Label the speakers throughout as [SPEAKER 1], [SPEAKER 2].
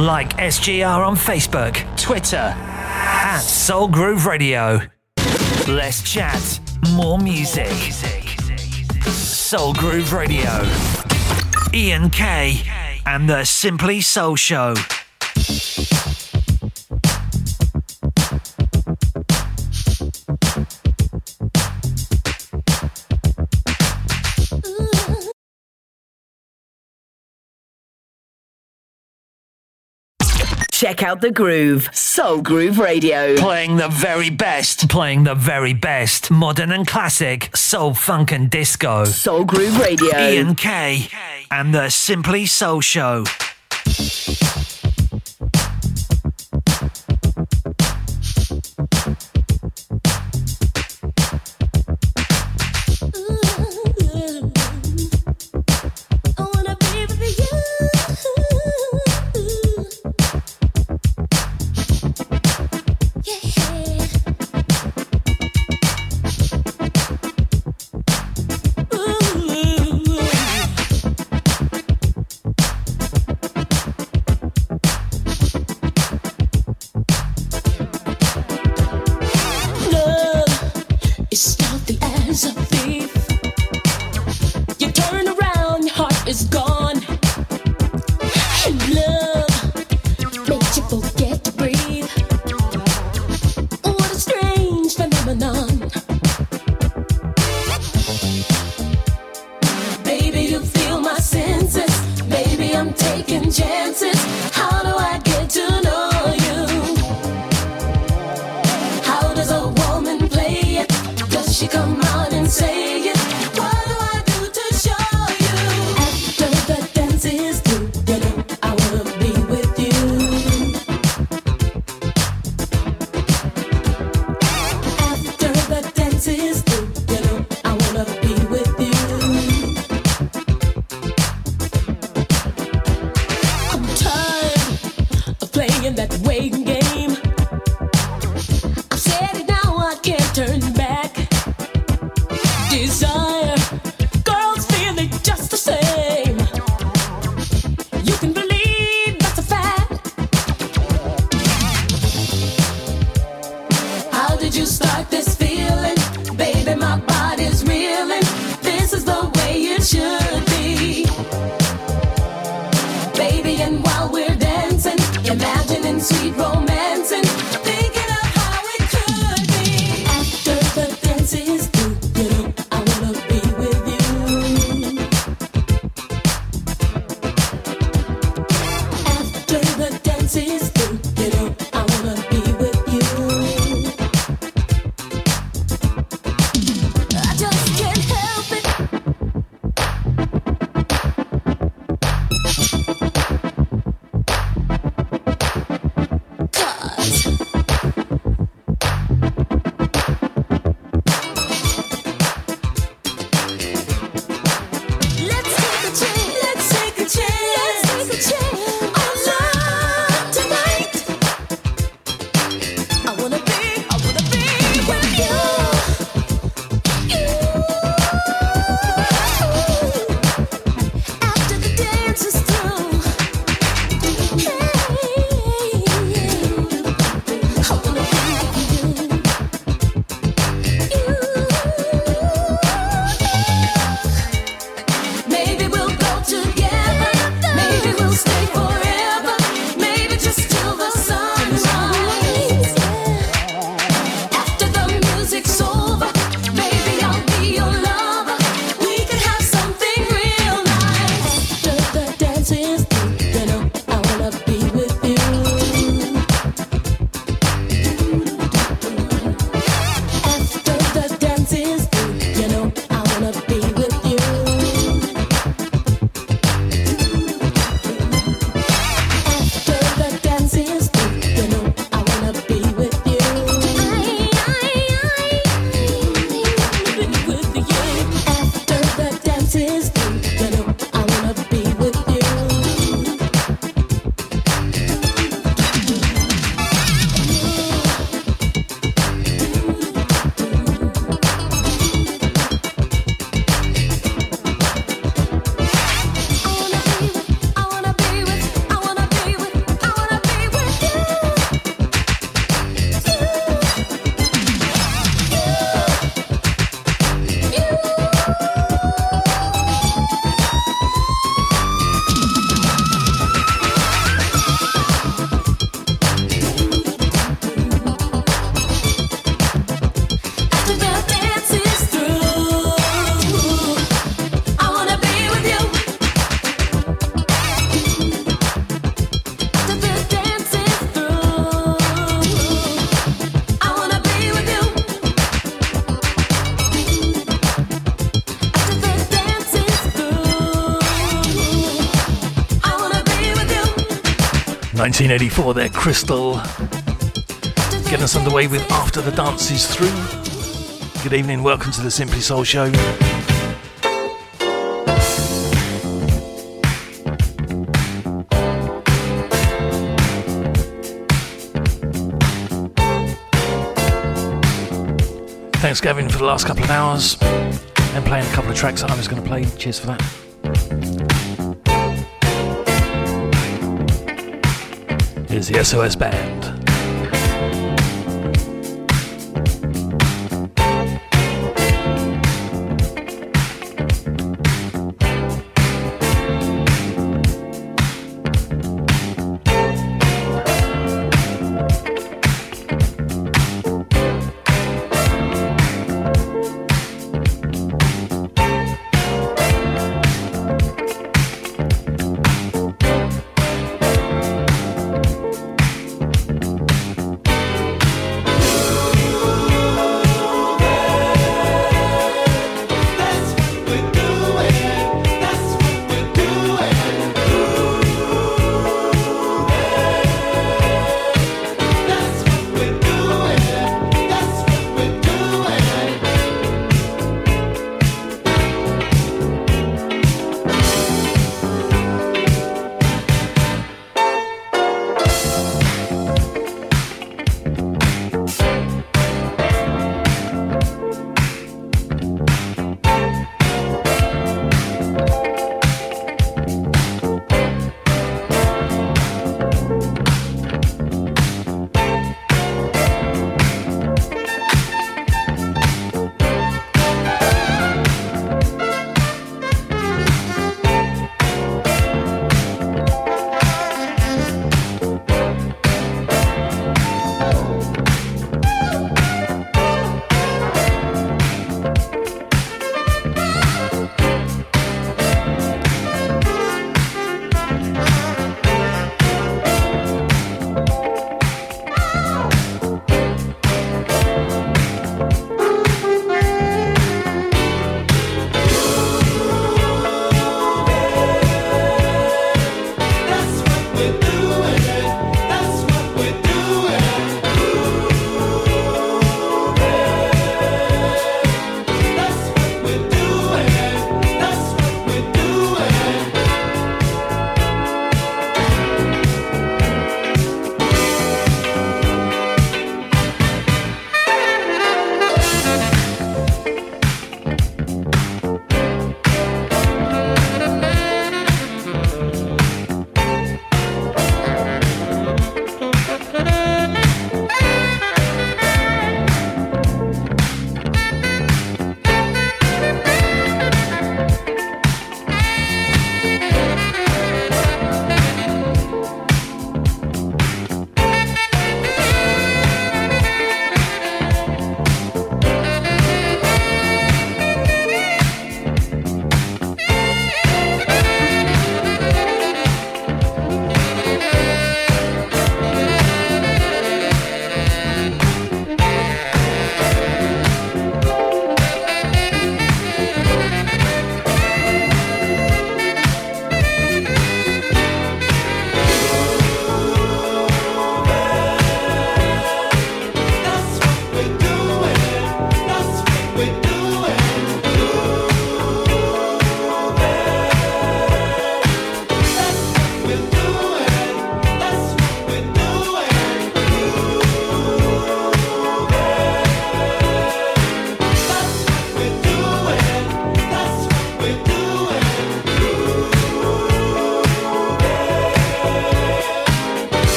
[SPEAKER 1] Like SGR on Facebook, Twitter, at Soul Groove Radio. Less chat, more music. Soul Groove Radio. Ian K and the Simply Soul Show.
[SPEAKER 2] Check out the groove. Soul Groove Radio.
[SPEAKER 1] Playing the very best. Playing the very best. Modern and classic. Soul, funk, and disco.
[SPEAKER 2] Soul Groove Radio.
[SPEAKER 1] Ian K. And the Simply Soul Show.
[SPEAKER 3] 1984 there, Krystol. Getting us underway with After the Dance is Through. Good evening, welcome to the Simply Soul Show. Thanks, Gavin, for the last couple of hours and playing a couple of tracks that I was going to play. Cheers for that. Here's the SOS Band. Bye.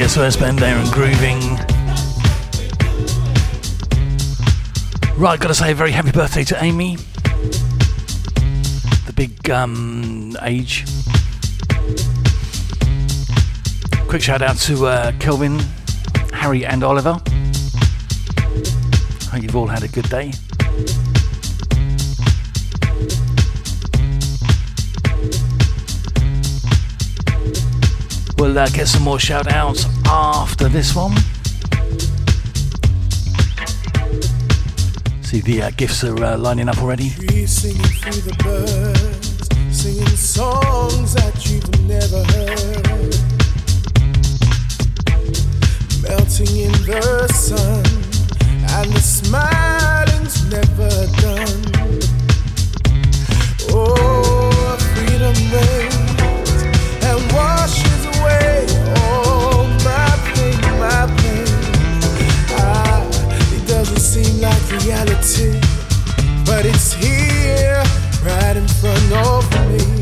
[SPEAKER 3] The SOS band there and grooving. Right, gotta say a very happy birthday to Amy. The big um, age. Quick shout out to uh, Kelvin, Harry, and Oliver. I hope you've all had a good day. We'll uh, get some more shout outs after this one. See the uh, gifts are uh, lining up already.
[SPEAKER 4] Singing through the birds, singing songs that you've never heard. Melting in the sun, and the smiling's never done. Oh, freedom reality, but it's here, right in front of me.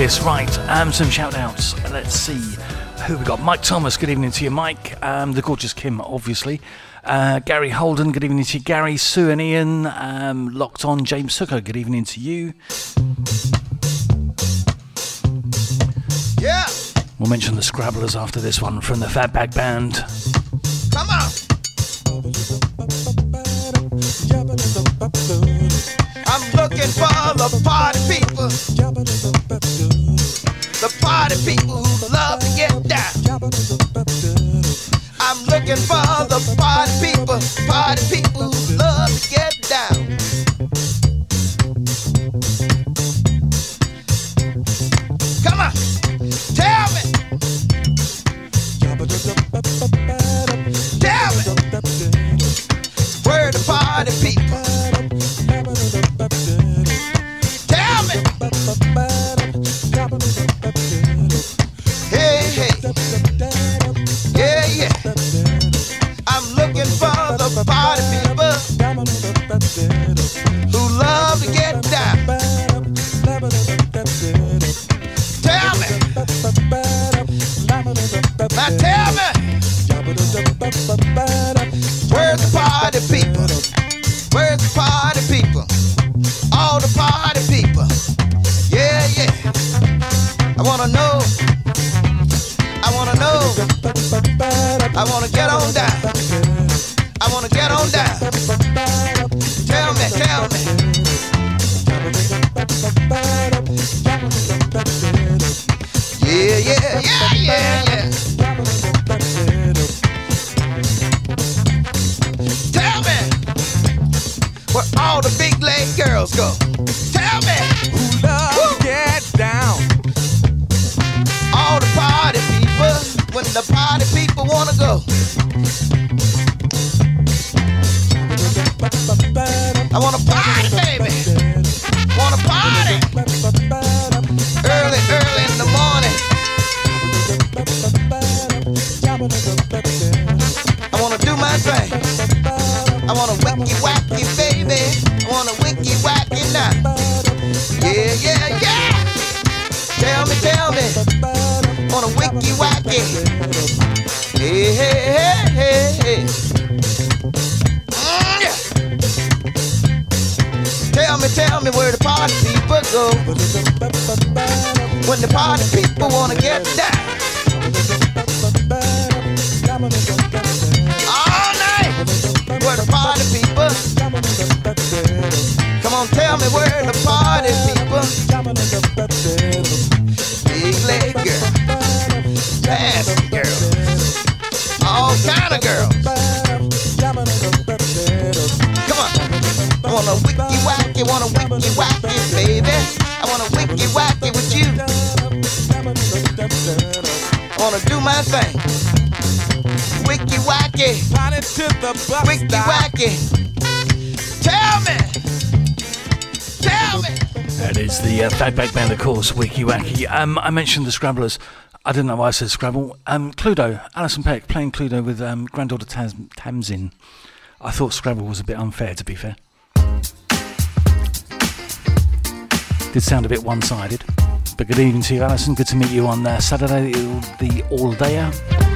[SPEAKER 3] Days like this. Right, um, some shout outs. Let's see who we got. Mike Thomas, good evening to you, Mike. Um, the gorgeous Kim, obviously. Uh, Gary Holden, good evening to you. Gary, Sue, and Ian. Um, locked on, James Sucker, good evening to you.
[SPEAKER 4] Yeah,
[SPEAKER 3] We'll mention the Scrabblers after this one from the Fatback Band.
[SPEAKER 4] come on. party people who love to get down. I'm looking for the party people, party people who love to get
[SPEAKER 5] Big leg all kind of girls. Come on, I wanna wicky wacky, wanna wicky wacky, baby. I wanna wicky wacky with you. Wanna do my thing. Wicky wacky,
[SPEAKER 6] wicky
[SPEAKER 5] wacky.
[SPEAKER 4] Down. I'm
[SPEAKER 3] course, Wicky Wacky. Um, I mentioned the Scrabblers. I didn't know why I said Scrabble. Um, Cluedo, Alison Peck playing Cluedo with um, granddaughter Tam- Tamsin. I thought Scrabble was a bit unfair, to be fair. Did sound a bit one sided. But good evening to you, Alison. Good to meet you on uh, Saturday, the all dayer.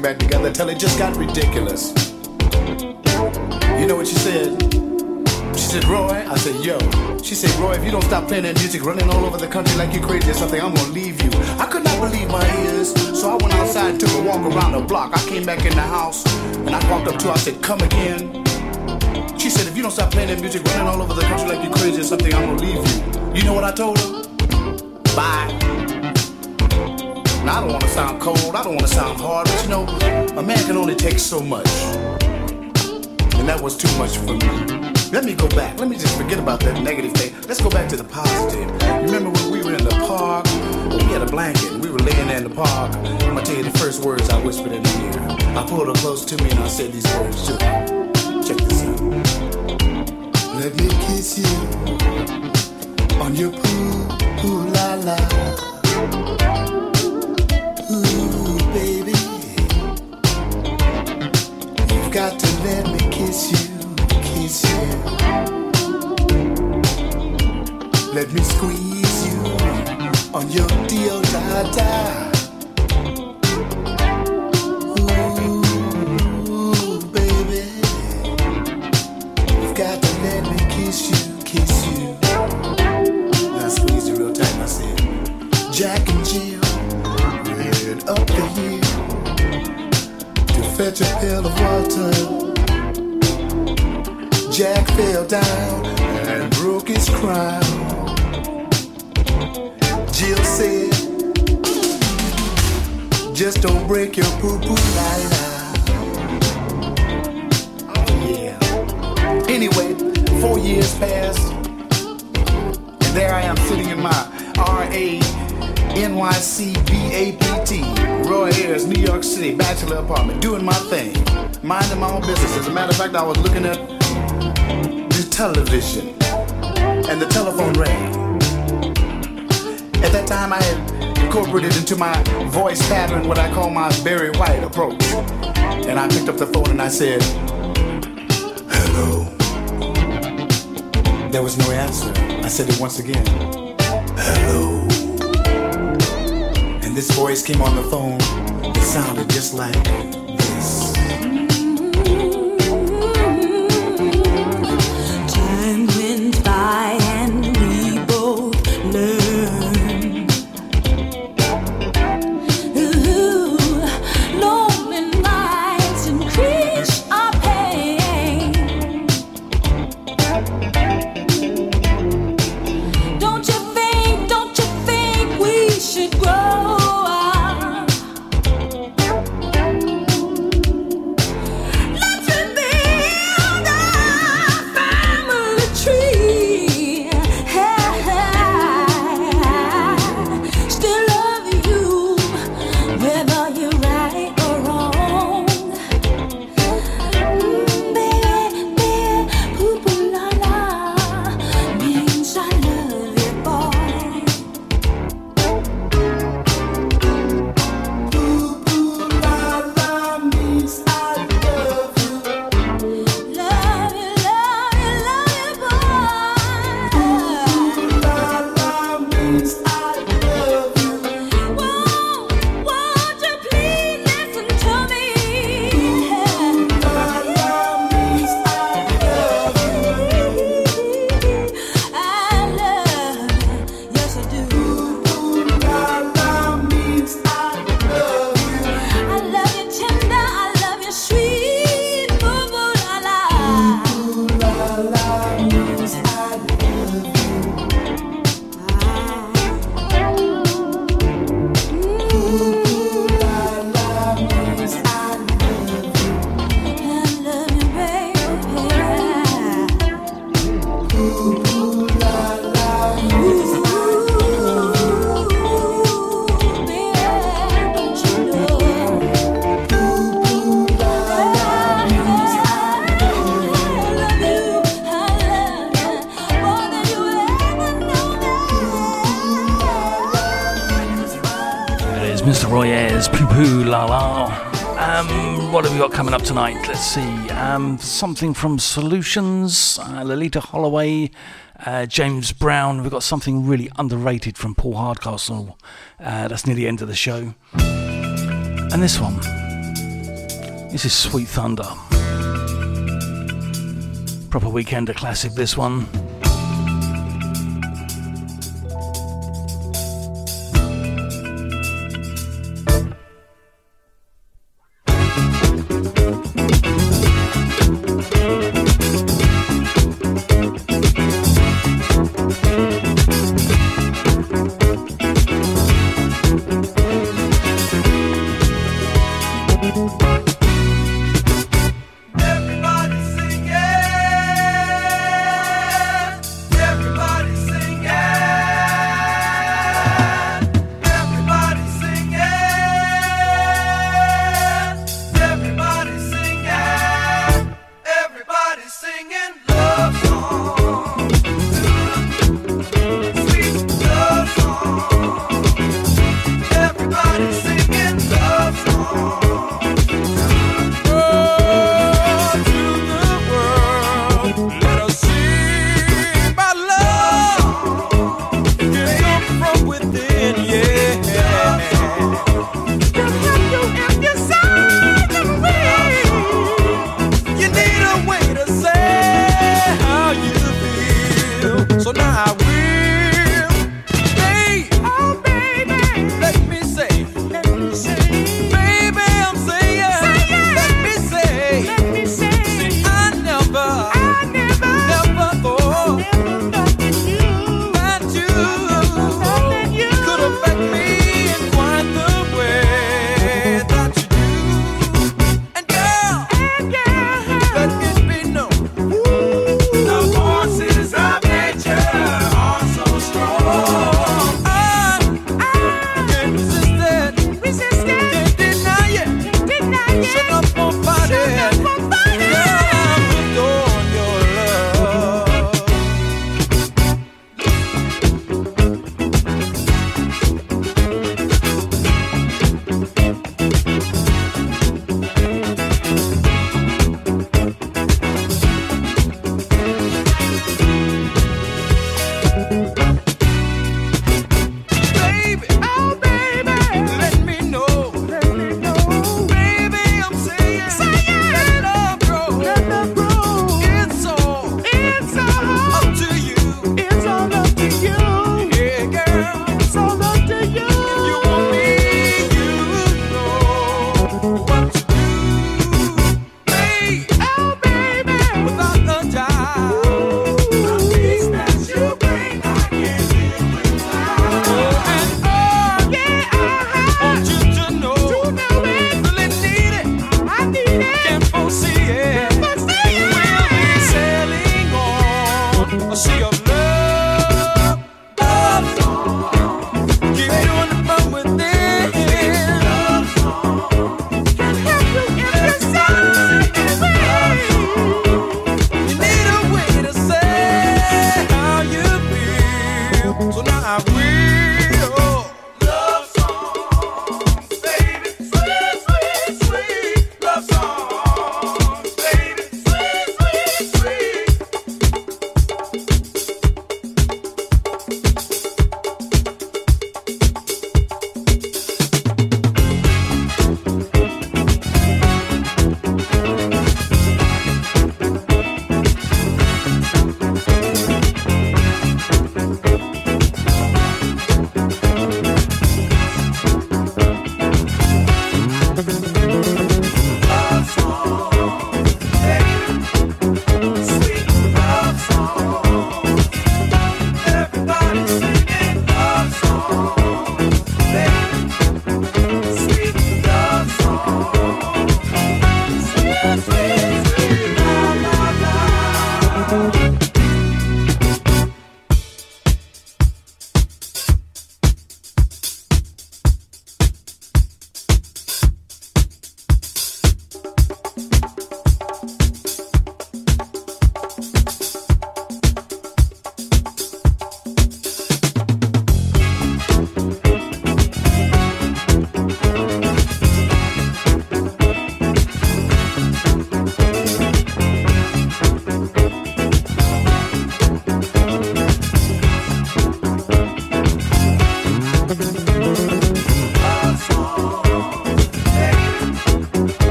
[SPEAKER 7] Coming back together until it just got ridiculous. You know what she said? She said, Roy, I said, yo. She said, Roy, if you don't stop playing that music, running all over the country like you're crazy or something, I'm gonna leave you. I could not believe my ears, so I went outside and took a walk around the block. I came back in the house, and I walked up to her, I said, come again. She said, if you don't stop playing that music, running all over the country like you're crazy or something, I'm gonna leave you. You know what I told her? Bye. I don't wanna sound cold, I don't wanna sound hard, but you know, a man can only take so much. And that was too much for me. Let me go back. Let me just forget about that negative thing. Let's go back to the positive. Remember when we were in the park? We had a blanket and we were laying there in the park. I'm gonna tell you the first words I whispered in her ear. I pulled her close to me and I said these words to her. Check this out. Let me kiss you on your poo poo la la. Let me kiss you. Kiss you. Let me squeeze you on your deal Jill said, just don't break your poo-poo la Oh yeah. Anyway, four years passed, and there I am sitting in my R.A. NYC BAPT, Roy Ayers, New York City, bachelor apartment, doing my thing, minding my own business. As a matter of fact, I was looking at the television, and the telephone rang. At that time, I had incorporated into my voice pattern what I call my Barry White approach. And I picked up the phone and I said, Hello. There was no answer. I said it once again. Hello. And this voice came on the phone. It sounded just like
[SPEAKER 6] see. Um, something from Solutions, uh, Loleatta Holloway, uh, James Brown. We've got something really underrated from Paul Hardcastle. Uh, that's near the end of the show. And this one. This is Sweet Thunder. Proper weekender classic, this one.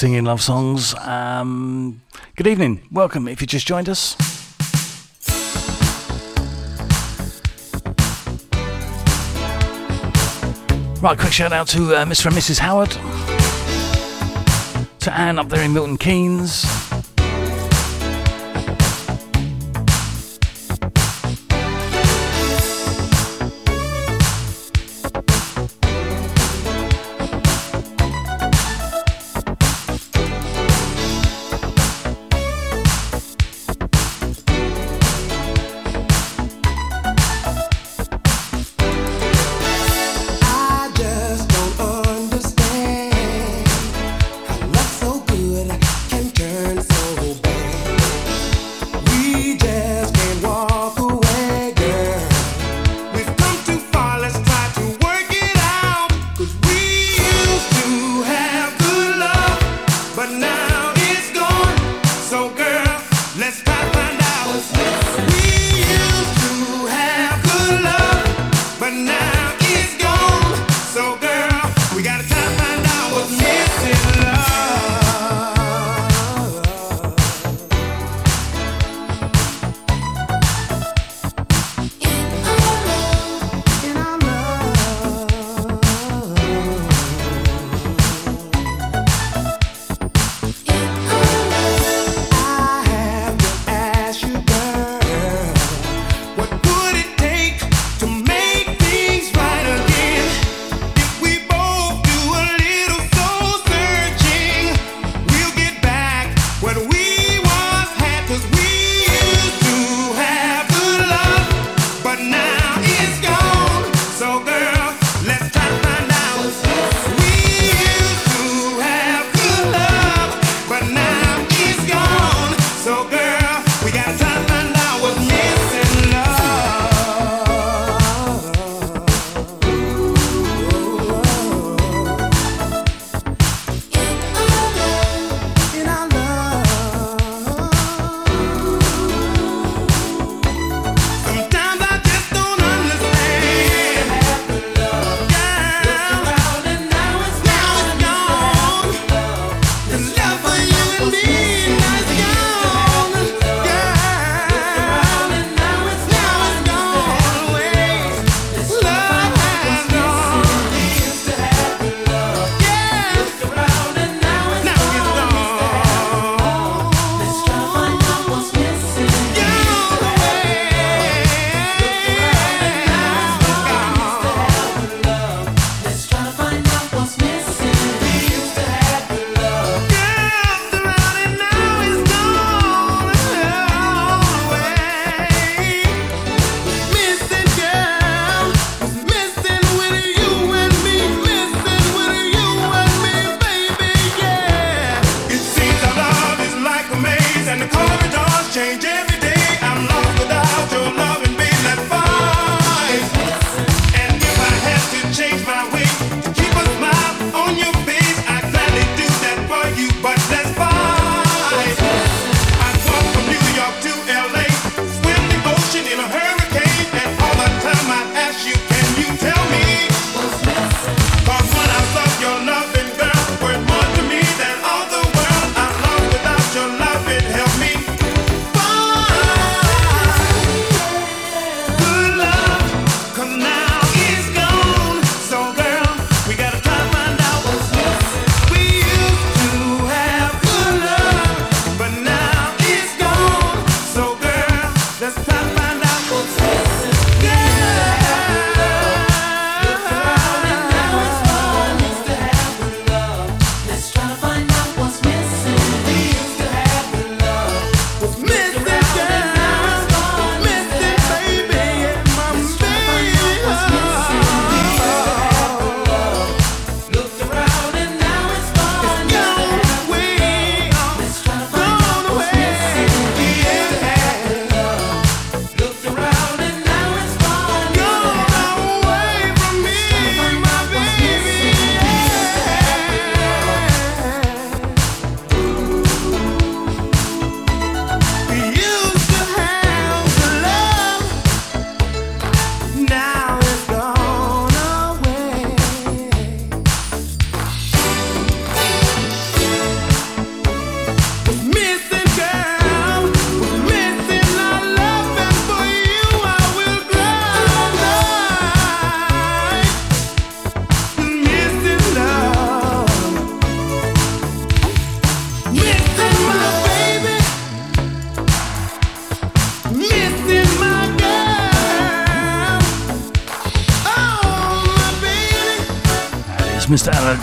[SPEAKER 3] Singing love songs. Um, good evening, welcome if you just joined us. Right, quick shout out to uh, Mr. and Mrs. Howard, to Anne up there in Milton Keynes.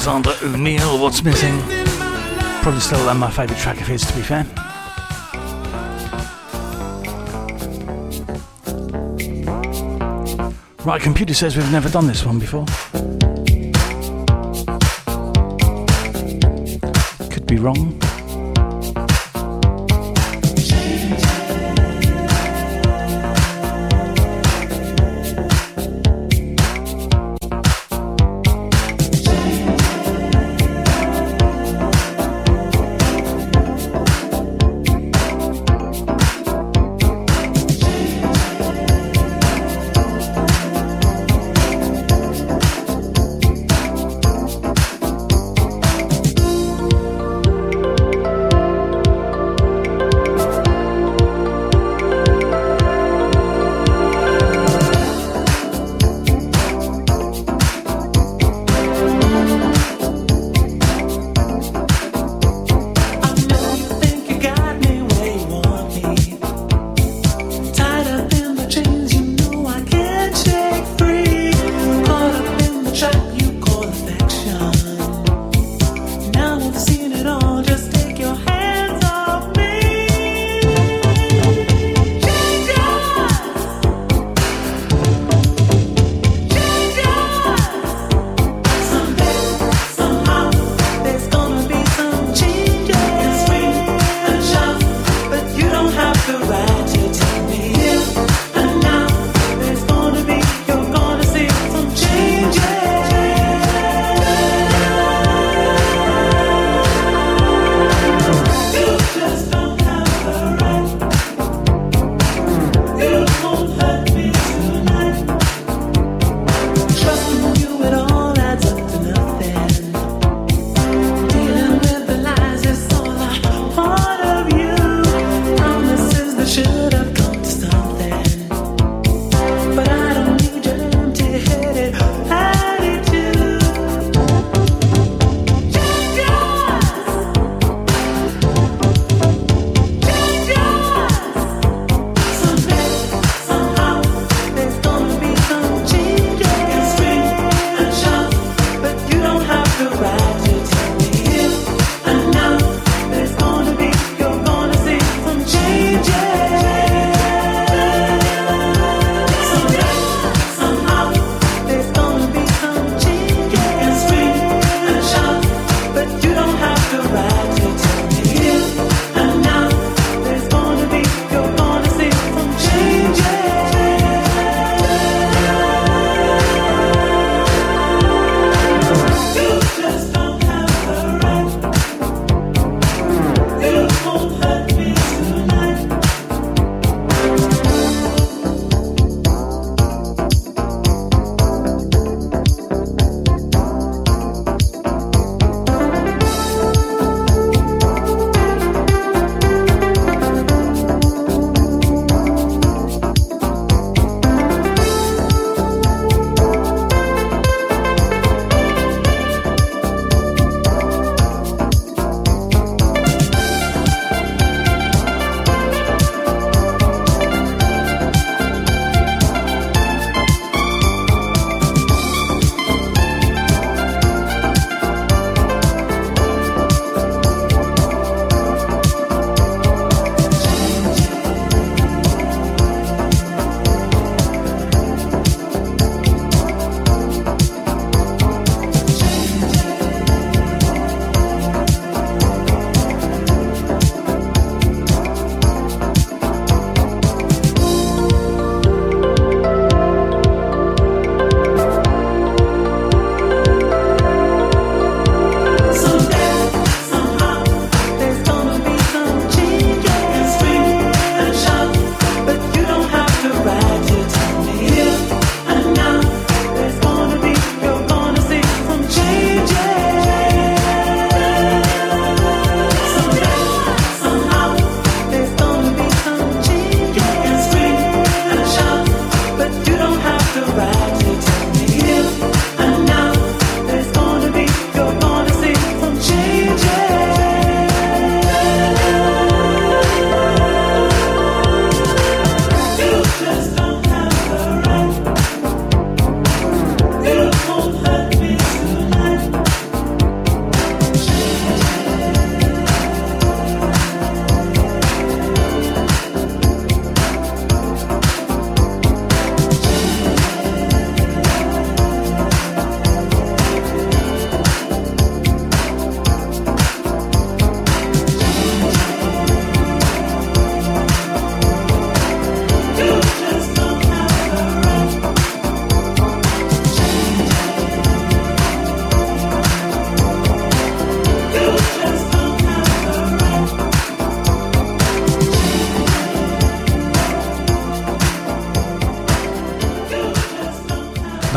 [SPEAKER 3] Alexander O'Neal. What's missing? Probably still my favourite track of his, to be fair. Right, computer says we've never done this one before. Could be wrong.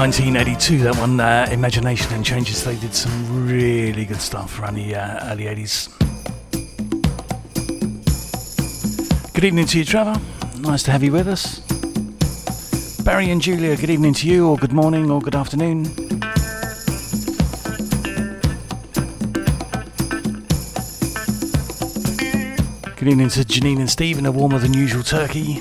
[SPEAKER 3] 1982, that one, uh, Imagination and Changes. They did some really good stuff around the uh, early 80s. Good evening to you, Trevor. Nice to have you with us. Barry and Julia, good evening to you, or good morning, or good afternoon. Good evening to Janine and Steve in a warmer than usual turkey.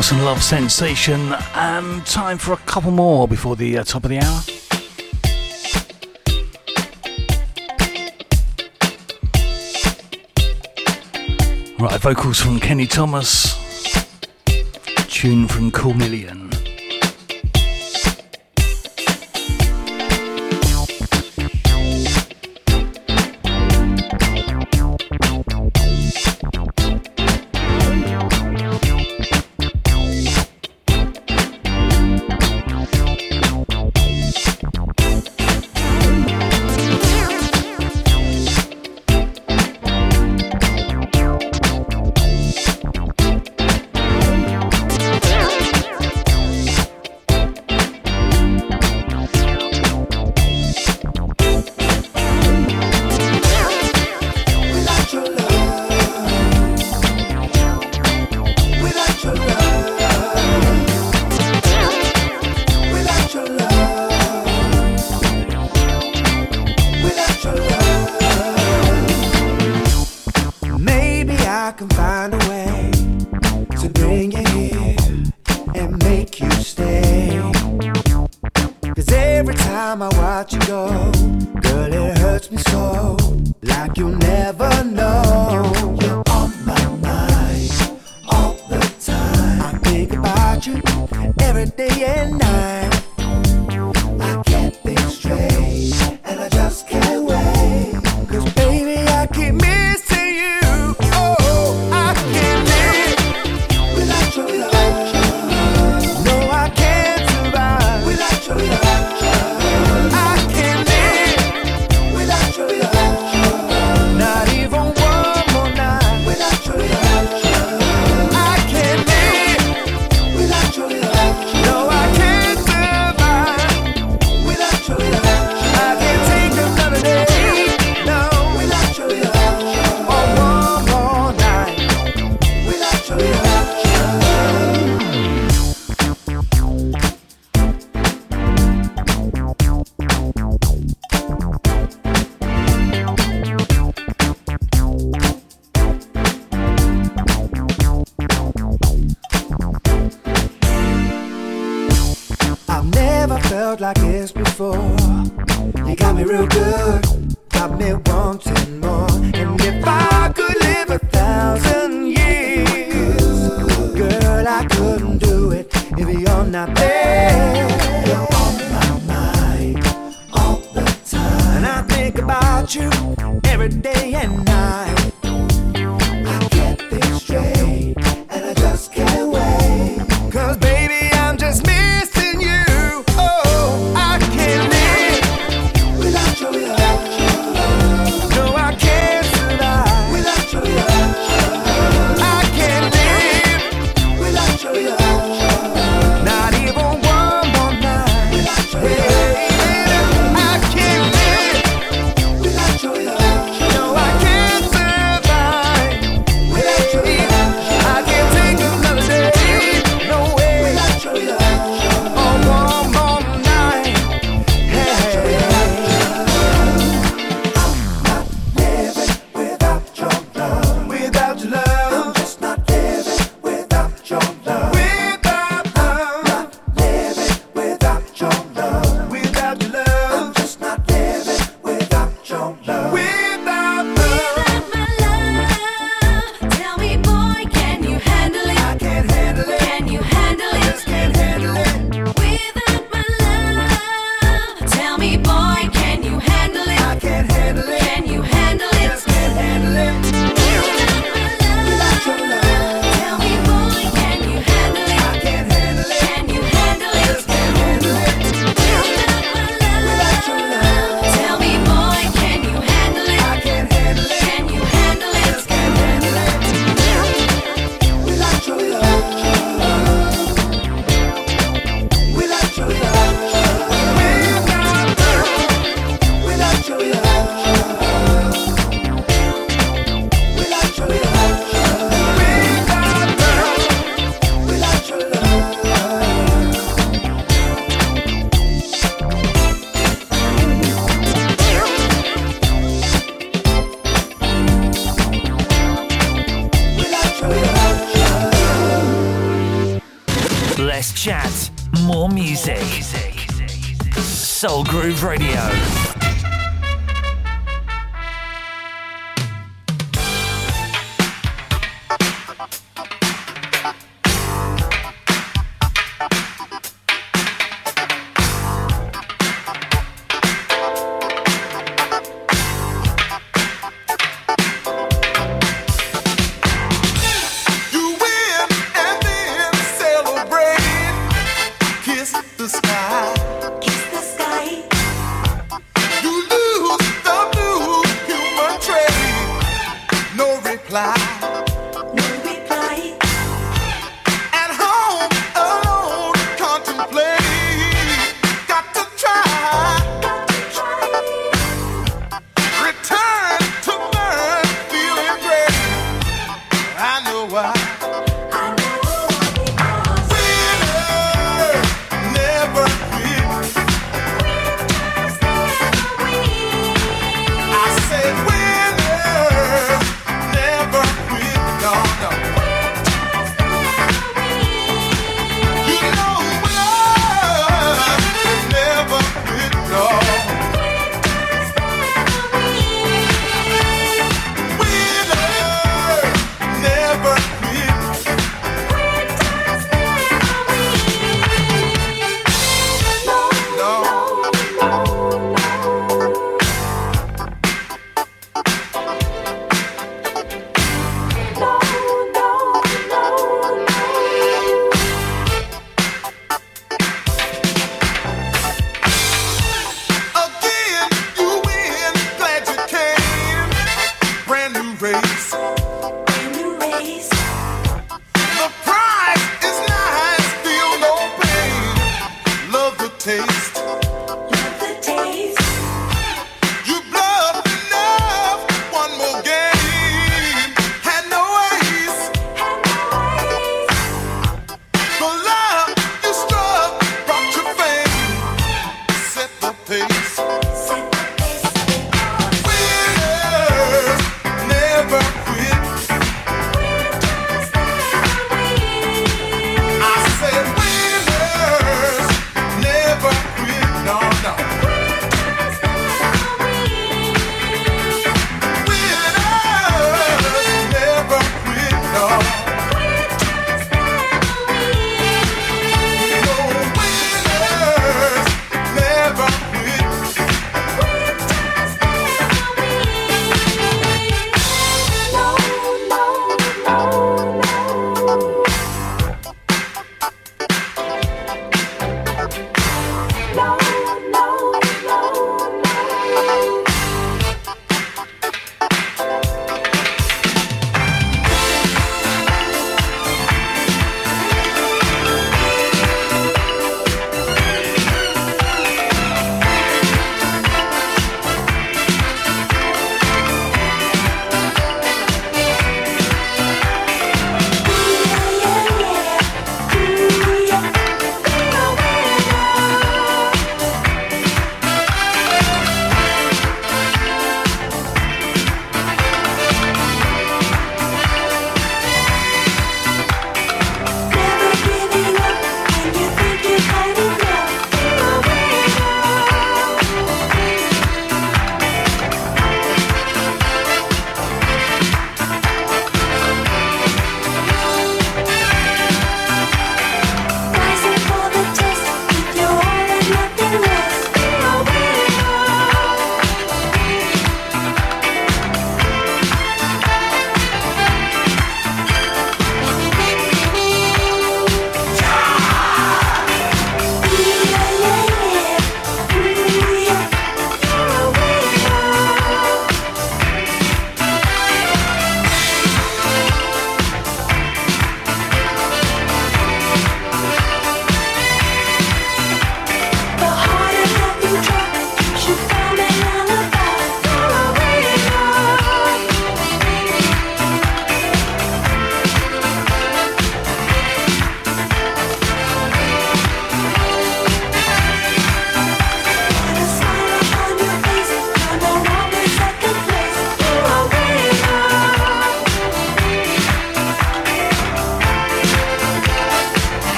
[SPEAKER 4] Course, and Love Sensation. Um, time for a couple more before the uh, top of the hour. Right, vocals from Kenny Thomas, tune from Cool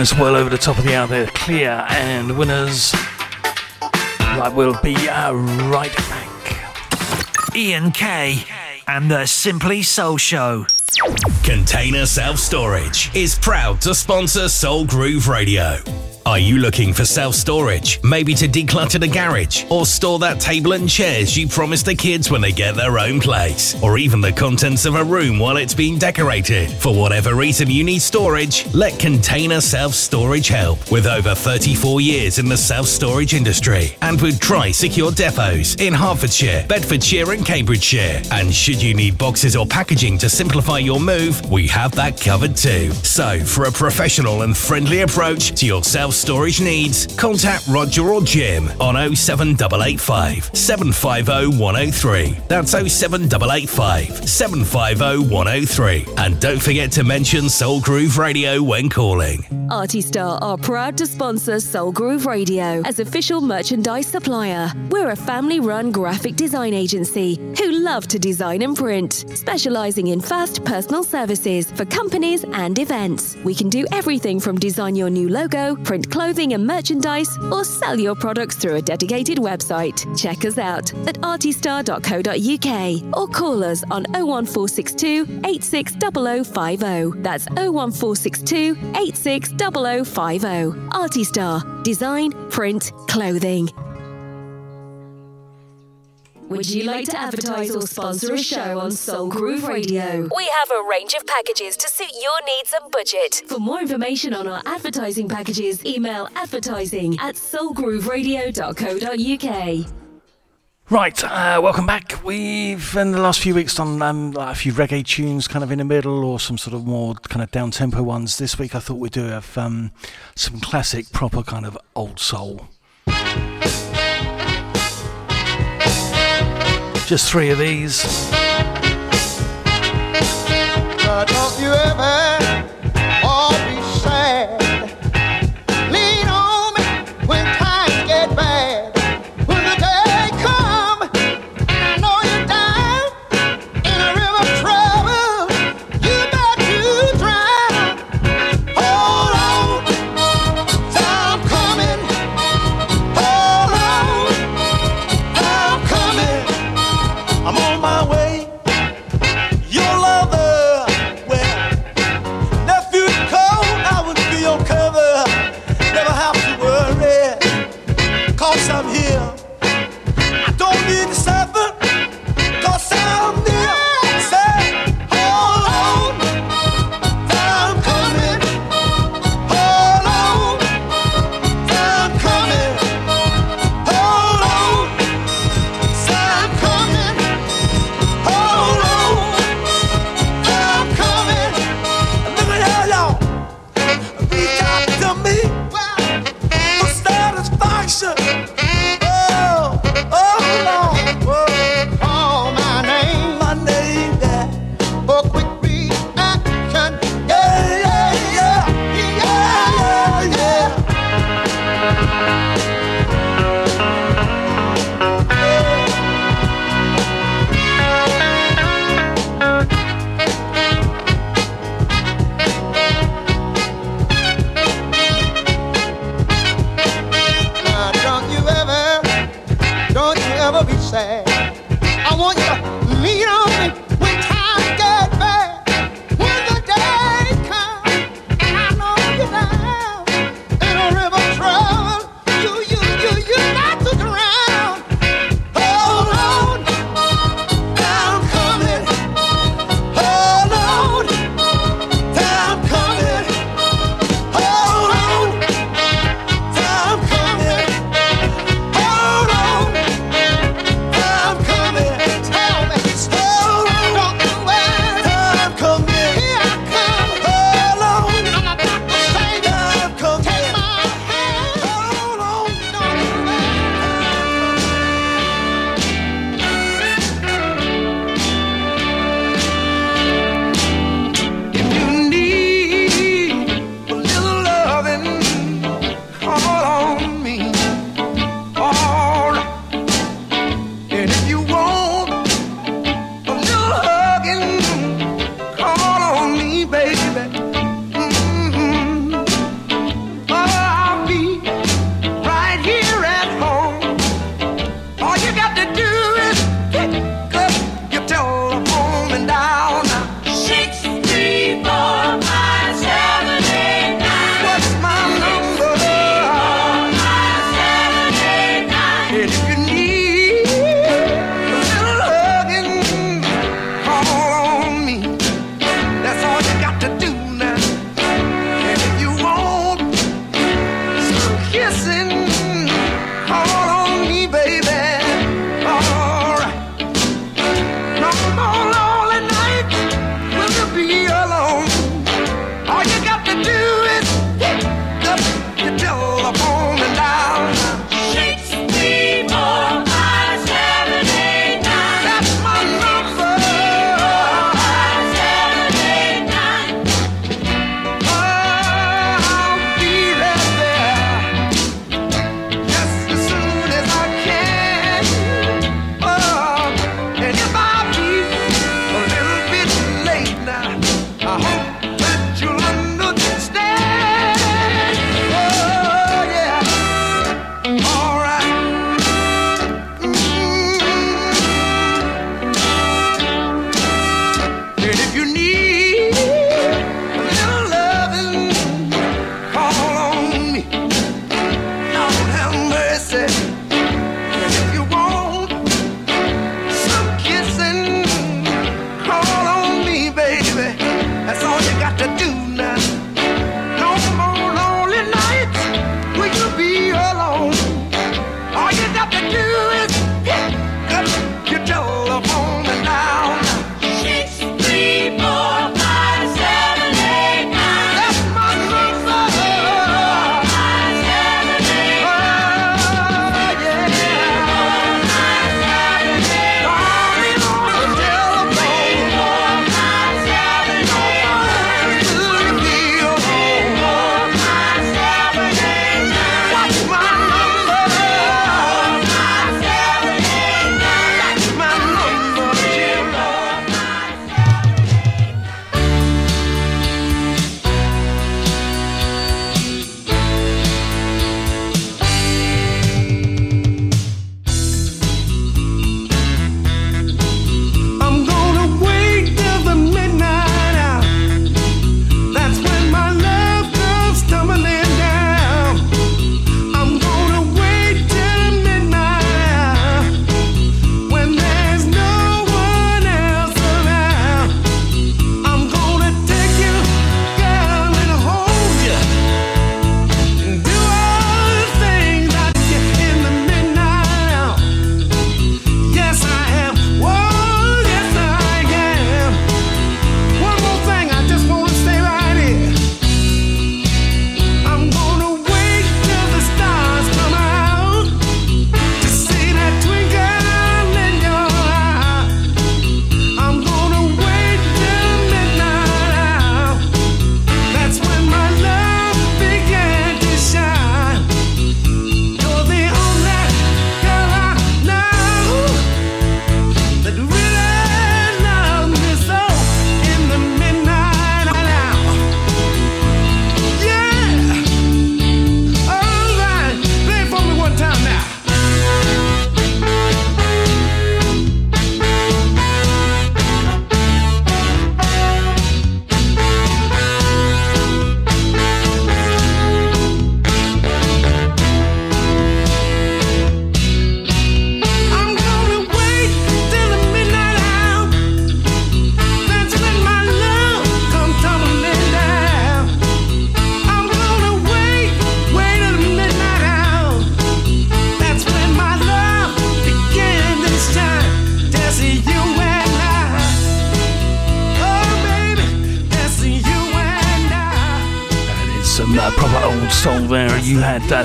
[SPEAKER 3] us well over the top of the hour there, Kleeer, and winners. Right, we'll be uh, right back.
[SPEAKER 1] Ian K and the Simply Soul Show.
[SPEAKER 8] Container Self Storage is proud to sponsor Soul Groove Radio. Are you looking for self storage? Maybe to declutter the garage or store that table and chairs you promised the kids when they get their own place? Or even the contents of a room while it's being decorated? For whatever reason you need storage, let Container Self Storage help. With over 34 years in the self storage industry and with Tri Secure depots in Hertfordshire, Bedfordshire, and Cambridgeshire. And should you need boxes or packaging to simplify your move, we have that covered too. So, for a professional and friendly approach to your self storage needs, contact Roger or Jim on 07885 750 103. That's 07885 750 103. And don't forget to mention Soul Groove Radio when calling.
[SPEAKER 9] Artistar are proud to sponsor Soul Groove Radio as official merchandise supplier. We're a family run graphic design agency love to design and print, specializing in fast personal services for companies and events. We can do everything from design your new logo, print clothing and merchandise, or sell your products through a dedicated website. Check us out at artistar.co.uk or call us on 01462 860050. That's 01462 860050. Artistar. Design, print, clothing. Would you like to advertise or sponsor a show on Soul Groove Radio? We have a range of packages to suit your needs and budget. For more information on our advertising packages, email advertising at soulgrooveradio.co.uk.
[SPEAKER 3] Right, uh, welcome back. We've in the last few weeks done um, like a few reggae tunes, kind of in the middle, or some sort of more kind of down tempo ones. This week, I thought we'd do have um, some classic, proper kind of old soul. Just three of these.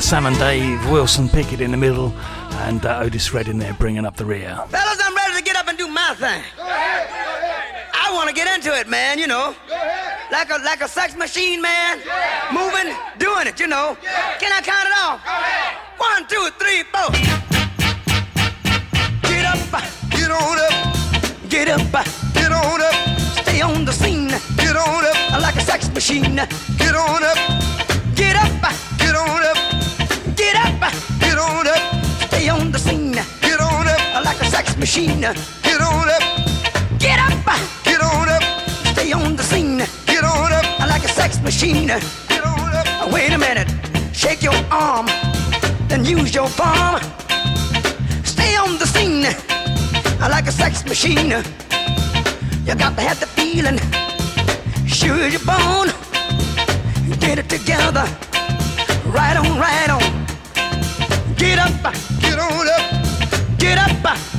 [SPEAKER 3] Sam and Dave, Wilson Pickett in the middle, and uh, Otis Redding there bringing up the rear.
[SPEAKER 5] Fellas, I'm ready to get up and do my thing. I want to get into it, man, you know. Like a like a sex machine, man. Moving, doing it, you know. Can I count it off? One, two, three, four. Get up, get on up, get up, get on up. Stay on the scene, get on up. Like a sex machine, get on up. Get up, machine. Get on up, get up, get on up. Stay on the scene, get on up like a sex machine. Get on up. Wait a minute, shake your arm, then use your palm. Stay on the scene I like a sex machine. You got to have the feeling, sure you're born get it together. Right on, right on. Get up, get on up. Get up,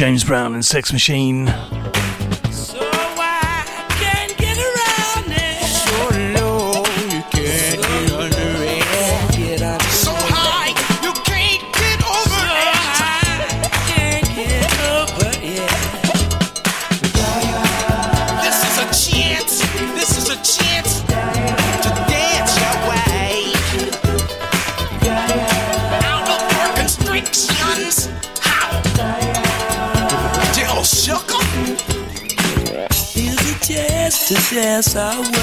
[SPEAKER 3] James Brown and Sex Machine.
[SPEAKER 10] To dance our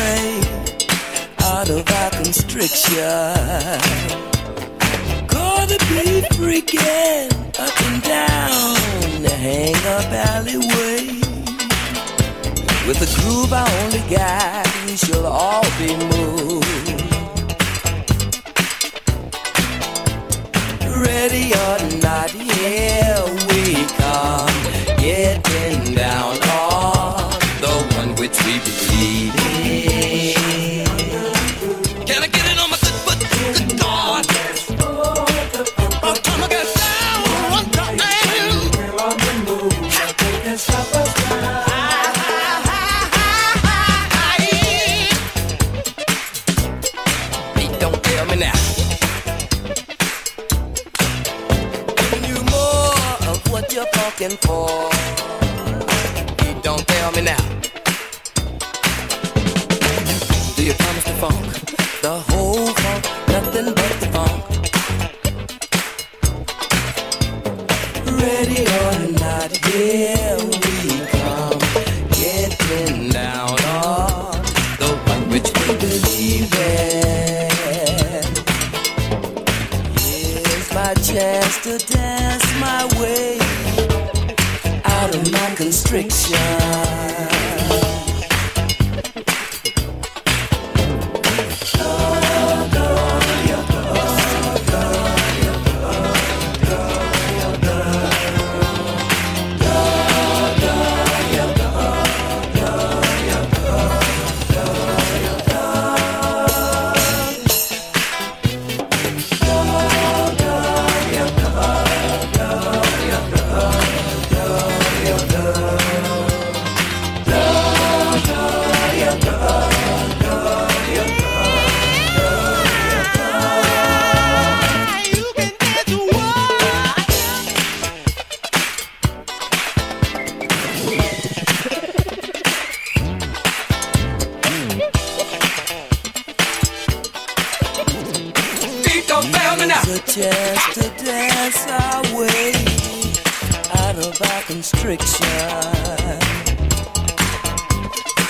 [SPEAKER 10] by constriction.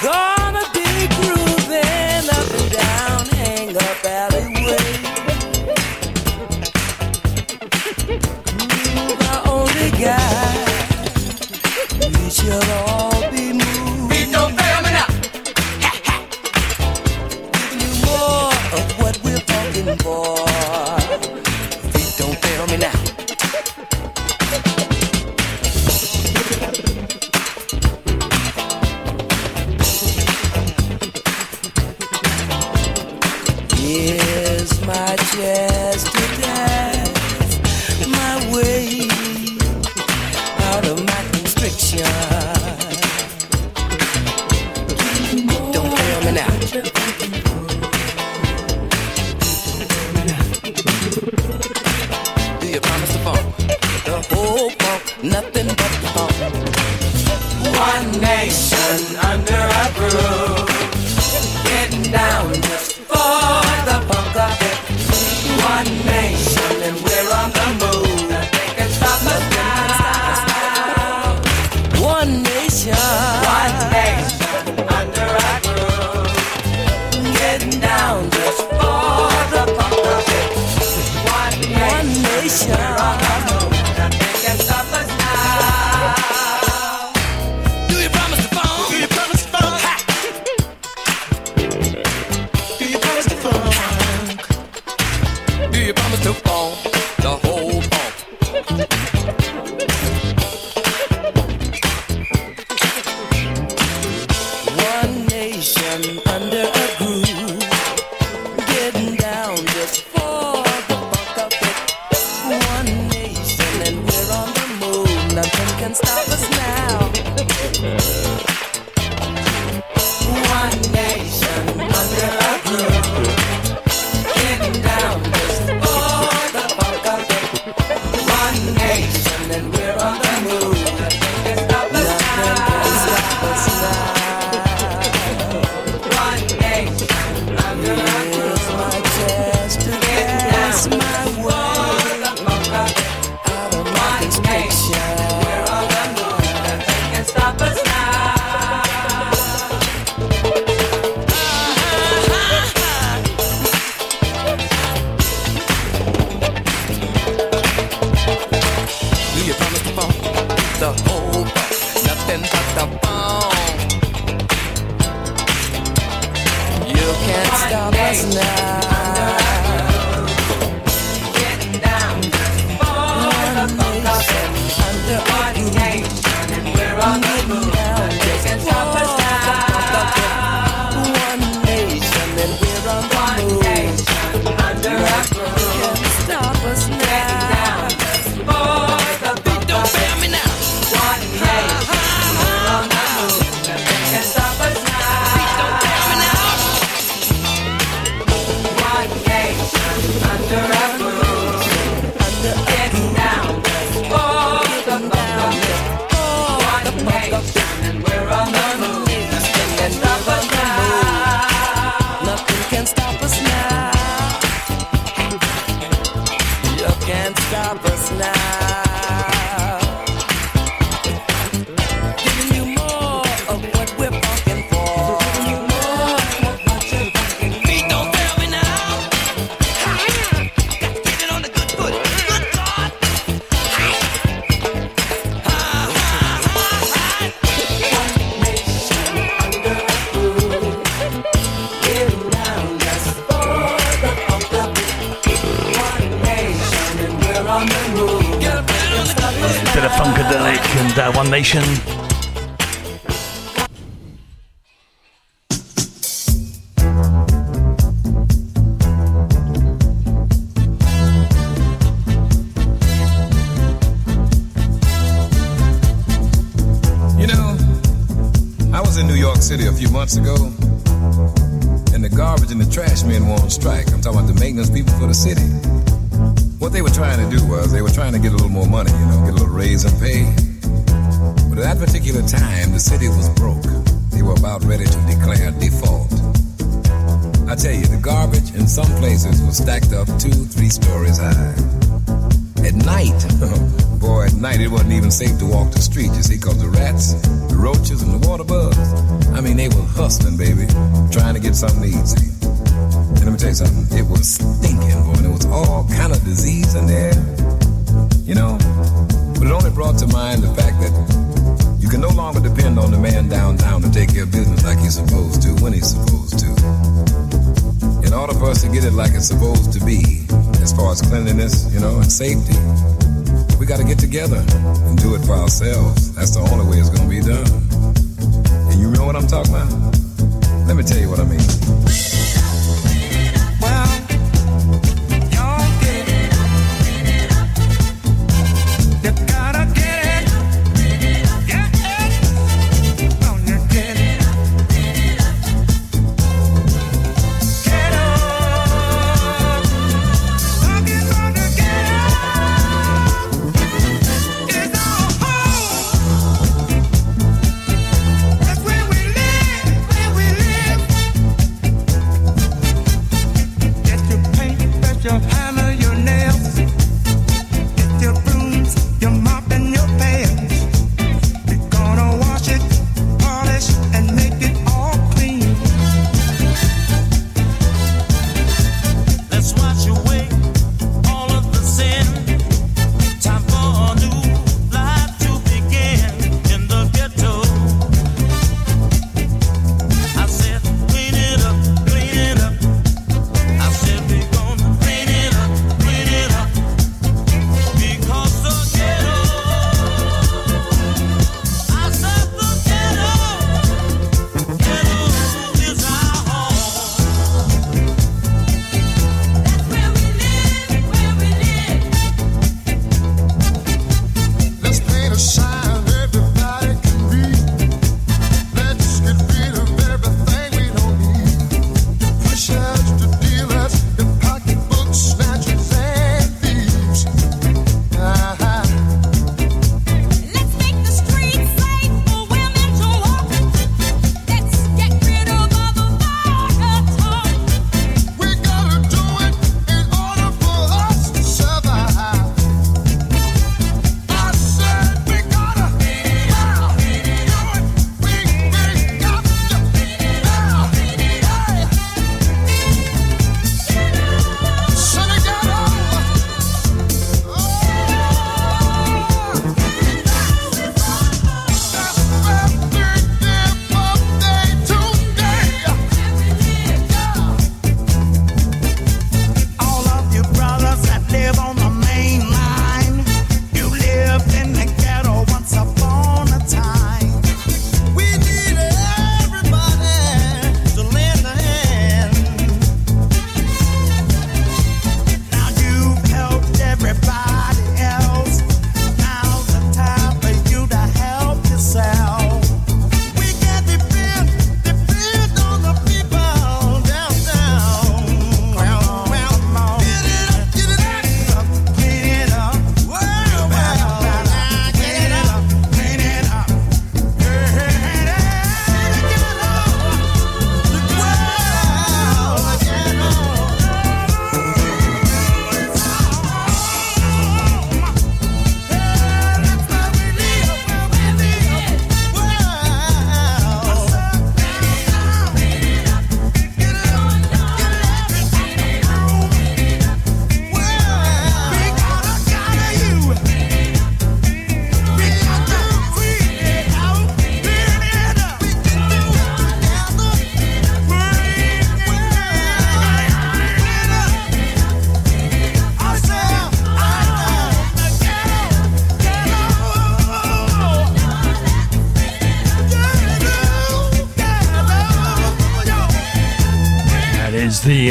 [SPEAKER 10] God!
[SPEAKER 11] Ago, and the garbage and the trash men were on strike. I'm talking about the maintenance people for the city. What they were trying to do was they were trying to get a little more money, you know, get a little raise in pay. But at that particular time, the city was broke. They were about ready to declare default. I tell you, the garbage in some places was stacked up two, three stories high. At night, boy, at night it wasn't even safe to walk the street, you see, hustling, baby, trying to get something see. And let me tell you something, it was stinking, boy, and there was all kind of disease in there, you know. But it only brought to mind the fact that you can no longer depend on the man downtown to take care of business like he's supposed to, when he's supposed to. In order for us to get it like it's supposed to be, as far as cleanliness, you know, and safety, we got to get together and do it for ourselves.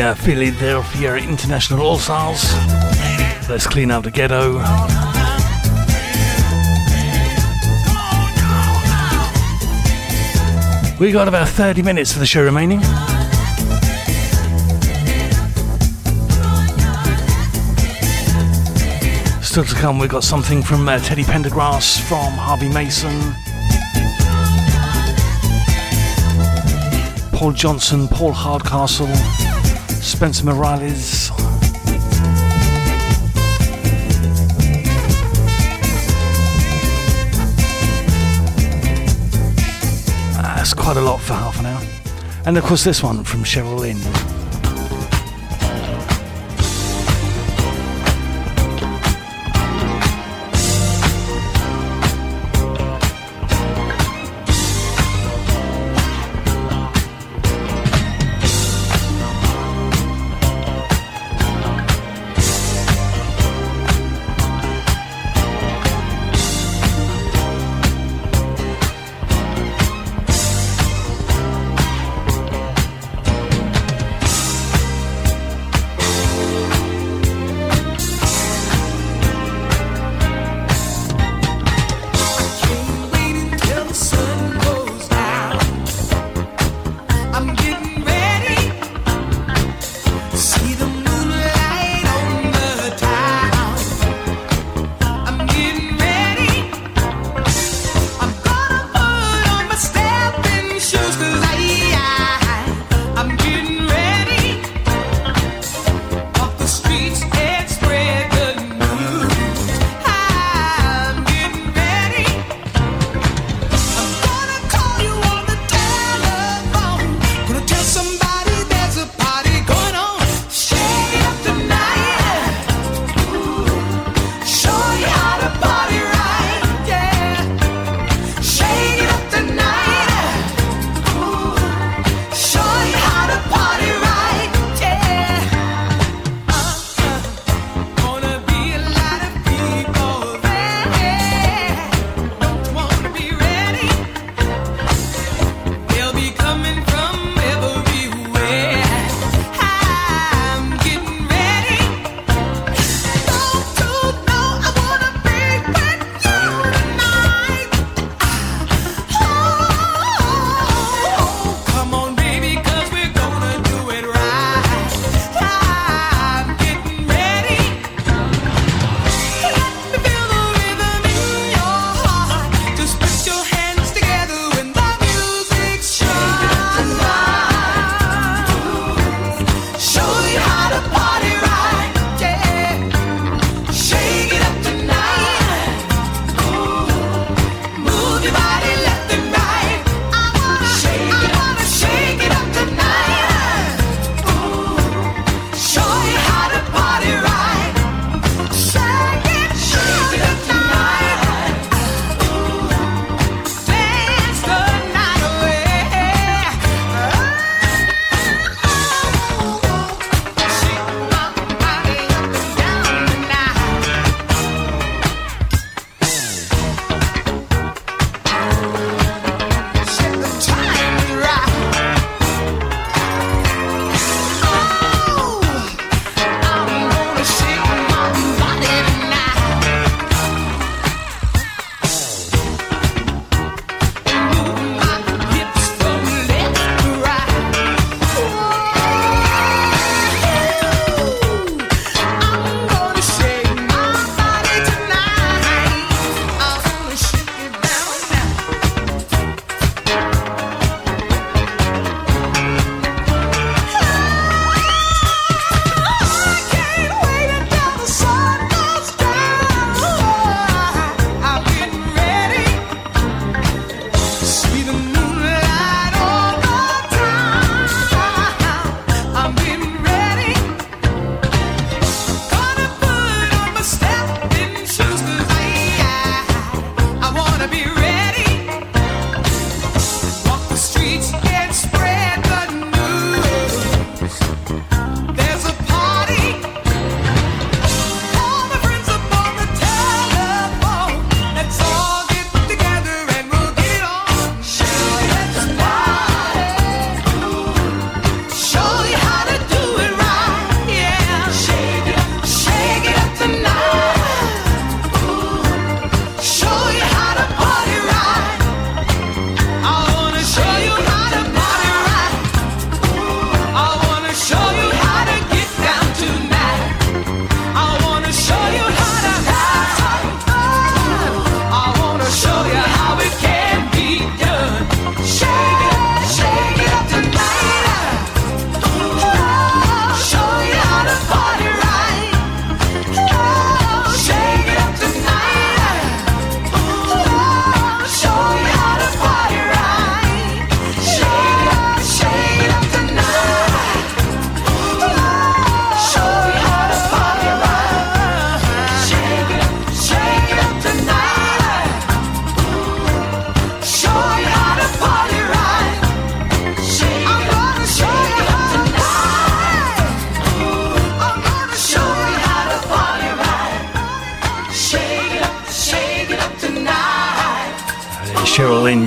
[SPEAKER 3] Uh, Philadelphia International All Stars. Let's clean up the ghetto. We got about 30 minutes of the show remaining. Still to come, we've got something from uh, Teddy Pendergrass, from Harvey Mason, Paul Johnson, Paul Hardcastle, Spencer Morales. That's quite a lot for half an hour. And of course, this one from Cheryl Lynn.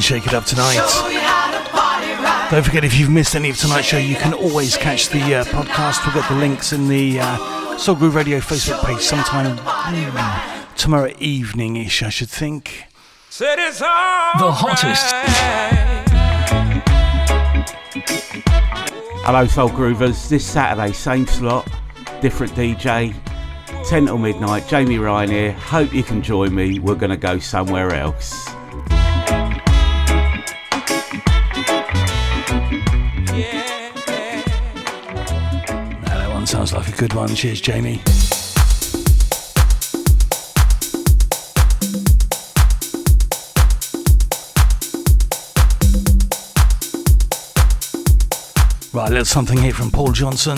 [SPEAKER 3] Shake It Up tonight. Don't forget, if you've missed any of tonight's show, you can always catch the uh, podcast. We've got the links in the uh, Soul Groove Radio Facebook page sometime mm, tomorrow evening ish, I should think.
[SPEAKER 1] The hottest.
[SPEAKER 12] Hello, Soul Groovers. This Saturday, same slot, different DJ, 10 till midnight. Jamie Ryan here. Hope you can join me. We're going to go somewhere else.
[SPEAKER 3] Sounds like a good one. Cheers, Jamie. Right, let's something here from Paul Johnson.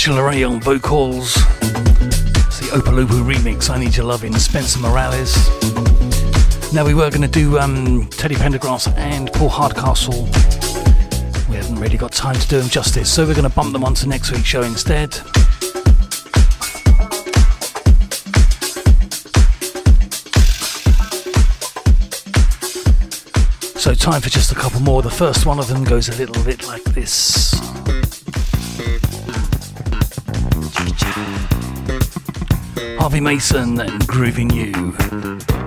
[SPEAKER 13] Angela on vocals. It's the Opalupu remix, I Need Your Loving, Spencer Morales. Now we were going to do um, Teddy Pendergrass and Paul Hardcastle. We haven't really got time to do them justice, so we're going to bump them onto next week's show instead. So time for just a couple more. The first one of them goes a little bit like this. Harvey Mason and Grooving You.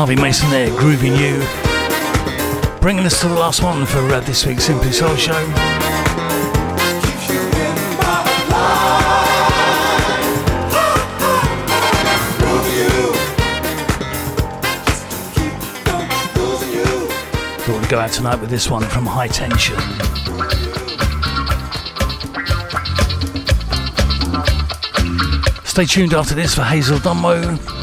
[SPEAKER 13] Harvey Mason there, grooving you. Bringing us to the last one for uh, this week's Simply Soul Show.
[SPEAKER 3] Thought we'd go out tonight with this one from Hi Tension. Stay tuned after this for Hazel Dunmo.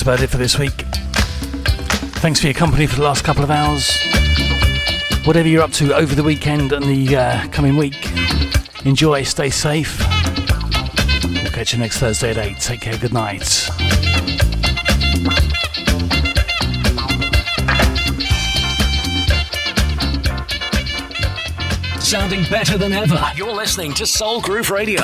[SPEAKER 3] Just about it for this week. Thanks for your company for the last couple of hours. Whatever you're up to over the weekend and the uh, coming week, enjoy, stay safe. We'll catch you next Thursday at 8. Take care, good night.
[SPEAKER 1] Sounding better than ever. You're listening to Soul Groove Radio.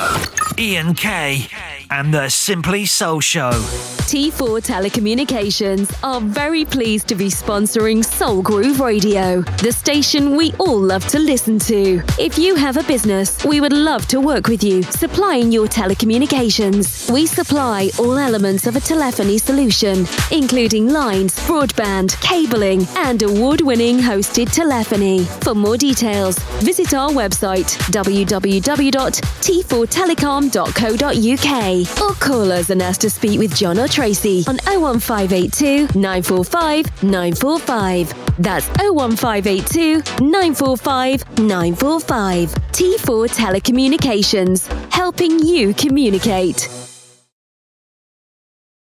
[SPEAKER 1] Ian K and the Simply Soul Show.
[SPEAKER 9] T4 Telecommunications are very pleased to be sponsoring Soul Groove Radio, the station we all love to listen to. If you have a business, we would love to work with you, supplying your telecommunications. We supply all elements of a telephony solution, including lines, broadband, cabling, and award winning hosted telephony. For more details, visit our website www.t4telecom.co.uk or call us and ask to speak with John or Tracy on 01582 945 945. That's 01582 945 945. T4 Telecommunications, helping you communicate.